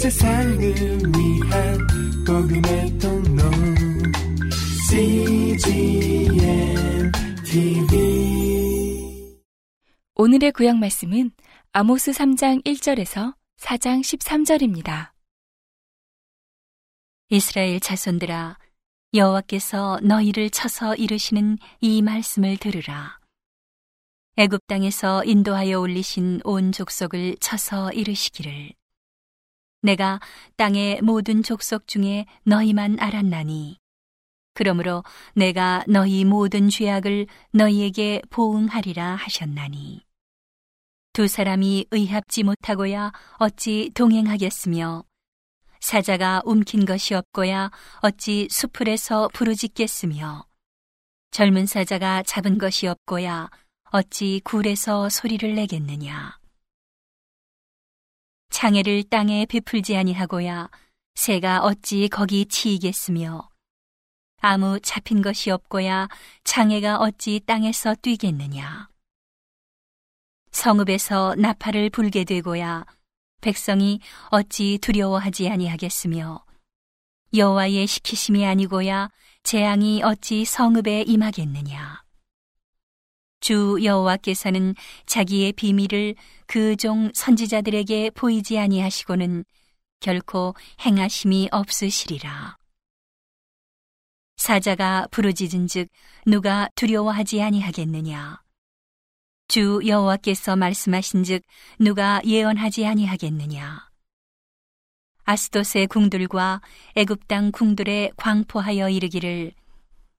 세상을 위한 복음의 통로 CGM TV 오늘의 구약 말씀은 아모스 3장 1절에서 4장 13절입니다. 이스라엘 자손들아 여호와께서 너희를 쳐서 이르시는 이 말씀을 들으라. 애굽 땅에서 인도하여 올리신 온 족속을 쳐서 이르시기를 내가 땅의 모든 족속 중에 너희만 알았나니. 그러므로 내가 너희 모든 죄악을 너희에게 보응하리라 하셨나니. 두 사람이 의합지 못하고야 어찌 동행하겠으며 사자가 움킨 것이 없고야 어찌 수풀에서 부르짖겠으며 젊은 사자가 잡은 것이 없고야 어찌 굴에서 소리를 내겠느냐 창해를 땅에 베풀지 아니하고야 새가 어찌 거기 치이겠으며? 아무 잡힌 것이 없고야 창해가 어찌 땅에서 뛰겠느냐? 성읍에서 나팔을 불게 되고야 백성이 어찌 두려워하지 아니하겠으며? 여호와의 시키심이 아니고야 재앙이 어찌 성읍에 임하겠느냐 주 여호와께서는 자기의 비밀을 그 종 선지자들에게 보이지 아니하시고는 결코 행하심이 없으시리라. 사자가 부르짖은즉 누가 두려워하지 아니하겠느냐? 주 여호와께서 말씀하신즉 누가 예언하지 아니하겠느냐? 아스도스의 궁들과 애굽 땅 궁들에 광포하여 이르기를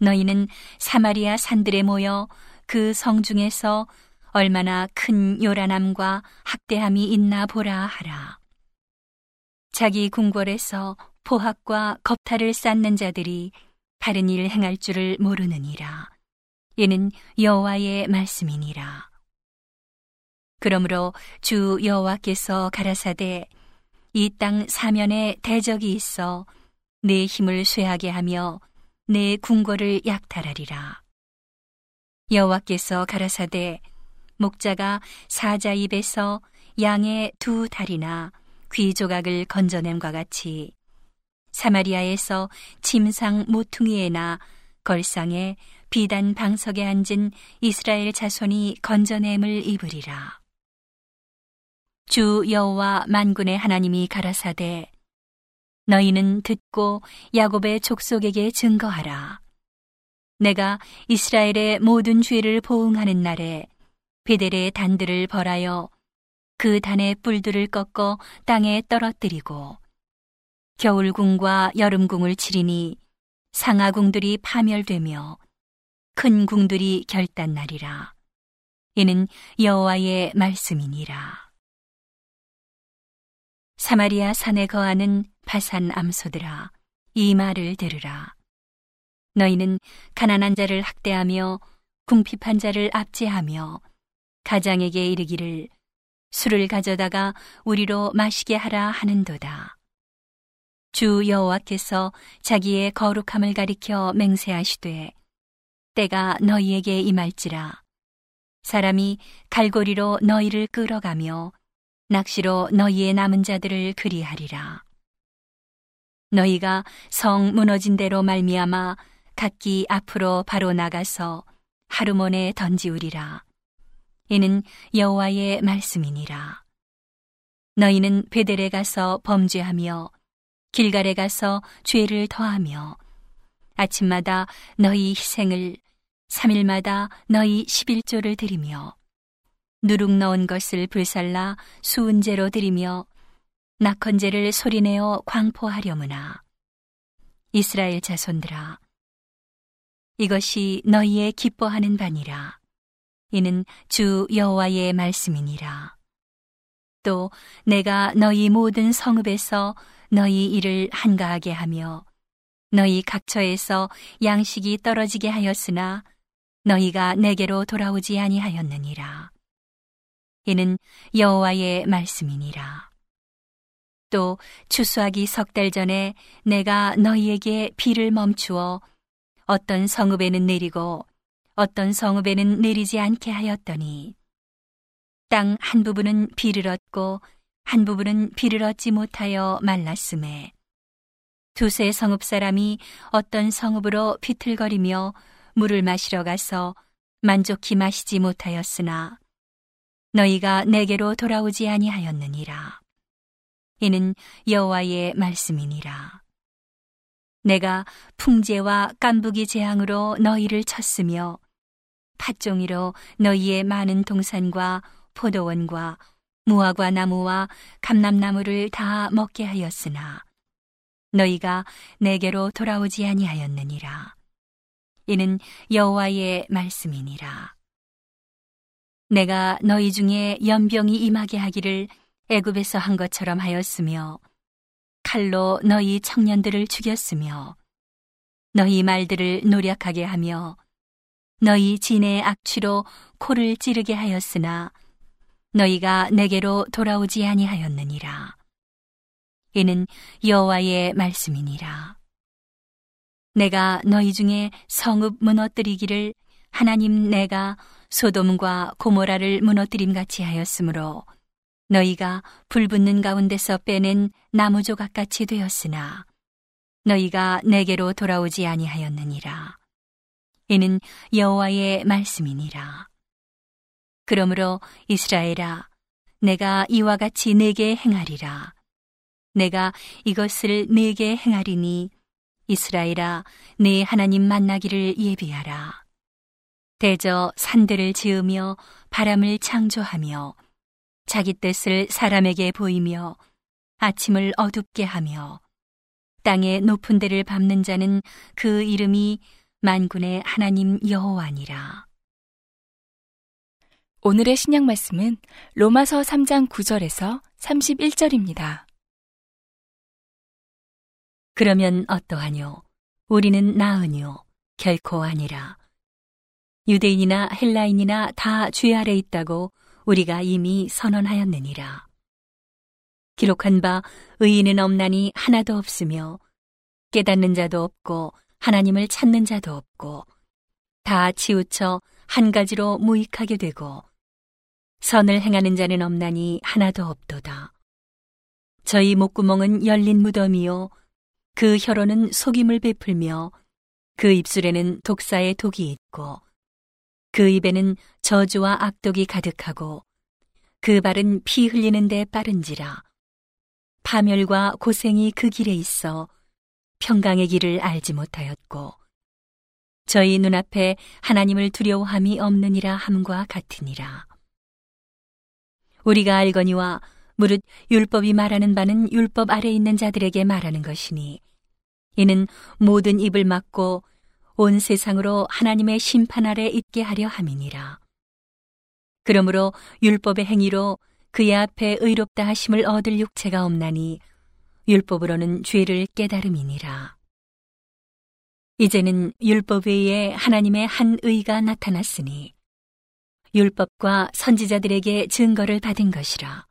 너희는 사마리아 산들에 모여 그 성중에서 얼마나 큰 요란함과 학대함이 있나 보라 하라. 자기 궁궐에서 포학과 겁탈을 쌓는 자들이 다른 일 행할 줄을 모르느니라. 이는 여호와의 말씀이니라. 그러므로 주 여호와께서 가라사대 이 땅 사면에 대적이 있어 내 힘을 쇠하게 하며 내 궁궐을 약탈하리라. 여호와께서 가라사대 목자가 사자 입에서 양의 두 다리나 귀 조각을 건져냄과 같이 사마리아에서 침상 모퉁이에나 걸상에 비단 방석에 앉은 이스라엘 자손이 건져냄을 입으리라. 주 여호와 만군의 하나님이 가라사대 너희는 듣고 야곱의 족속에게 증거하라. 내가 이스라엘의 모든 죄를 보응하는 날에 베델의 단들을 벌하여 그 단의 뿔들을 꺾어 땅에 떨어뜨리고 겨울궁과 여름궁을 치리니 상하궁들이 파멸되며 큰 궁들이 결단날이라. 이는 여호와의 말씀이니라. 사마리아 산에 거하는 바산 암소들아 이 말을 들으라 너희는 가난한 자를 학대하며 궁핍한 자를 압제하며 가장에게 이르기를 술을 가져다가 우리로 마시게 하라 하는도다. 주 여호와께서 자기의 거룩함을 가리켜 맹세하시되 때가 너희에게 임할지라 사람이 갈고리로 너희를 끌어가며 낚시로 너희의 남은 자들을 그리하리라 너희가 성 무너진 대로 말미암아 각기 앞으로 바로 나가서 하루몬에 던지우리라. 이는 여호와의 말씀이니라. 너희는 베델에 가서 범죄하며 길갈에 가서 죄를 더하며 아침마다 너희 희생을 3일마다 너희 11조를 드리며 누룩 넣은 것을 불살라 수은제로 드리며 낙헌제를 소리내어 광포하려무나 이스라엘 자손들아 이것이 너희의 기뻐하는 바니라. 이는 주 여호와의 말씀이니라. 또 내가 너희 모든 성읍에서 너희 일을 한가하게 하며 너희 각처에서 양식이 떨어지게 하였으나 너희가 내게로 돌아오지 아니하였느니라. 이는 여호와의 말씀이니라. 또 추수하기 석 달 전에 내가 너희에게 비를 멈추어 어떤 성읍에는 내리고 어떤 성읍에는 내리지 않게 하였더니 땅 한 부분은 비를 얻고 한 부분은 비를 얻지 못하여 말랐음에 두세 성읍 사람이 어떤 성읍으로 비틀거리며 물을 마시러 가서 만족히 마시지 못하였으나 너희가 내게로 돌아오지 아니하였느니라. 이는 여호와의 말씀이니라. 내가 풍제와 깐부기 재앙으로 너희를 쳤으며 팥종이로 너희의 많은 동산과 포도원과 무화과 나무와 감람나무를 다 먹게 하였으나 너희가 내게로 돌아오지 아니하였느니라. 이는 여호와의 말씀이니라. 내가 너희 중에 연병이 임하게 하기를 애굽에서 한 것처럼 하였으며 칼로 너희 청년들을 죽였으며 너희 말들을 노력하게 하며 너희 진의 악취로 코를 찌르게 하였으나 너희가 내게로 돌아오지 아니하였느니라. 이는 여호와의 말씀이니라. 내가 너희 중에 성읍 무너뜨리기를 하나님 내가 소돔과 고모라를 무너뜨림 같이 하였으므로 너희가 불붙는 가운데서 빼낸 나무 조각 같이 되었으나 너희가 내게로 돌아오지 아니하였느니라. 이는 여호와의 말씀이니라. 그러므로 이스라엘아, 내가 이와 같이 내게 행하리라. 내가 이것을 내게 행하리니 이스라엘아, 내 하나님 만나기를 예비하라. 대저 산들을 지으며 바람을 창조하며 자기 뜻을 사람에게 보이며 아침을 어둡게 하며 땅의 높은 데를 밟는 자는 그 이름이 만군의 하나님 여호와니라. 오늘의 신약 말씀은 로마서 3장 9절에서 31절입니다. 그러면 어떠하뇨? 우리는 나으뇨? 결코 아니라. 유대인이나 헬라인이나 다 죄 아래 있다고 우리가 이미 선언하였느니라. 기록한 바 의인은 없나니 하나도 없으며 깨닫는 자도 없고 하나님을 찾는 자도 없고 다 치우쳐 한 가지로 무익하게 되고 선을 행하는 자는 없나니 하나도 없도다. 저희 목구멍은 열린 무덤이요 그 혀로는 속임을 베풀며 그 입술에는 독사의 독이 있고 그 입에는 저주와 악독이 가득하고 그 발은 피 흘리는 데 빠른지라 파멸과 고생이 그 길에 있어 평강의 길을 알지 못하였고 저희 눈앞에 하나님을 두려워함이 없느니라 함과 같으니라 우리가 알거니와 무릇 율법이 말하는 바는 율법 아래 있는 자들에게 말하는 것이니 이는 모든 입을 막고 온 세상으로 하나님의 심판 아래 있게 하려 함이니라. 그러므로 율법의 행위로 그의 앞에 의롭다 하심을 얻을 육체가 없나니 율법으로는 죄를 깨달음이니라. 이제는 율법 외에 하나님의 한 의가 나타났으니 율법과 선지자들에게 증거를 받은 것이라.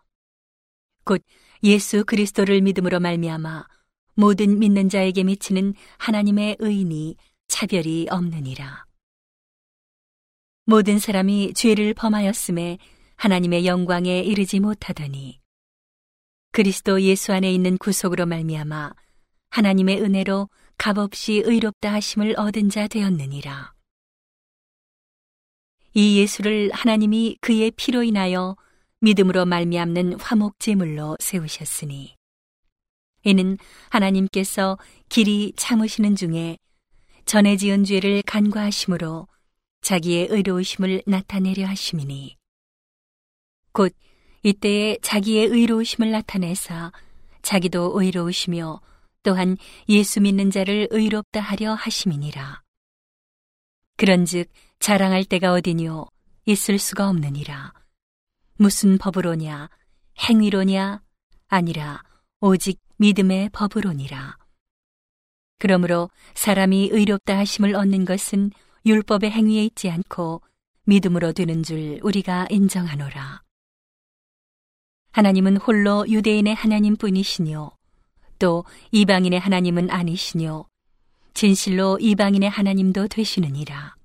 곧 예수 그리스도를 믿음으로 말미암아 모든 믿는 자에게 미치는 하나님의 의인이 차별이 없느니라. 모든 사람이 죄를 범하였음에 하나님의 영광에 이르지 못하더니 그리스도 예수 안에 있는 구속으로 말미암아 하나님의 은혜로 값없이 의롭다 하심을 얻은 자 되었느니라. 이 예수를 하나님이 그의 피로 인하여 믿음으로 말미암는 화목 제물로 세우셨으니 이는 하나님께서 길이 참으시는 중에 전에 지은 죄를 간과하심으로 자기의 의로우심을 나타내려 하심이니. 곧 이때에 자기의 의로우심을 나타내사 자기도 의로우시며 또한 예수 믿는 자를 의롭다 하려 하심이니라. 그런즉 자랑할 때가 어디뇨? 있을 수가 없느니라. 무슨 법으로냐? 행위로냐? 아니라 오직 믿음의 법으로니라. 그러므로 사람이 의롭다 하심을 얻는 것은 율법의 행위에 있지 않고 믿음으로 되는 줄 우리가 인정하노라. 하나님은 홀로 유대인의 하나님 뿐이시뇨. 또 이방인의 하나님은 아니시뇨. 진실로 이방인의 하나님도 되시느니라.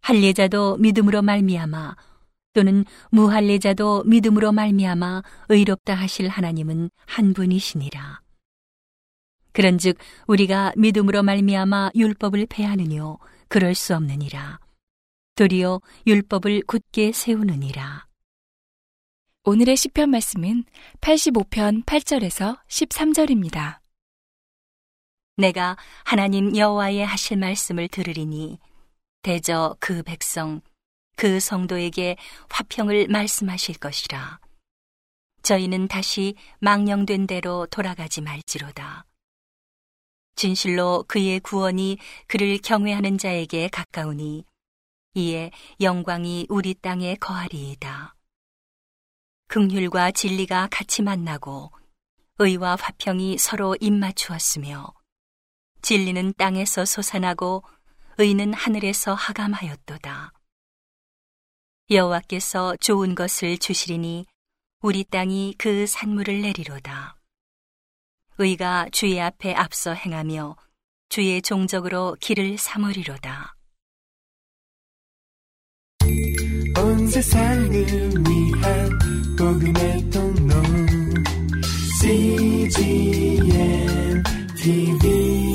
할례자도 믿음으로 말미암아 또는 무할례자도 믿음으로 말미암아 의롭다 하실 하나님은 한 분이시니라. 그런즉 우리가 믿음으로 말미암아 율법을 폐하느뇨 그럴 수 없느니라. 도리어 율법을 굳게 세우느니라. 오늘의 시편 말씀은 85편 8절에서 13절입니다. 내가 하나님 여호와의 하실 말씀을 들으리니 대저 그 백성 그 성도에게 화평을 말씀하실 것이라. 저희는 다시 망령된 대로 돌아가지 말지로다. 진실로 그의 구원이 그를 경외하는 자에게 가까우니 이에 영광이 우리 땅에 거하리이다. 긍휼과 진리가 같이 만나고 의와 화평이 서로 입맞추었으며 진리는 땅에서 솟아나고 의는 하늘에서 하감하였도다. 여호와께서 좋은 것을 주시리니 우리 땅이 그 산물을 내리로다. 의가 주의 앞에 앞서 행하며 주의 종적으로 길을 삼으리로다. 온 세상을 위한 복음의 통로 CGM TV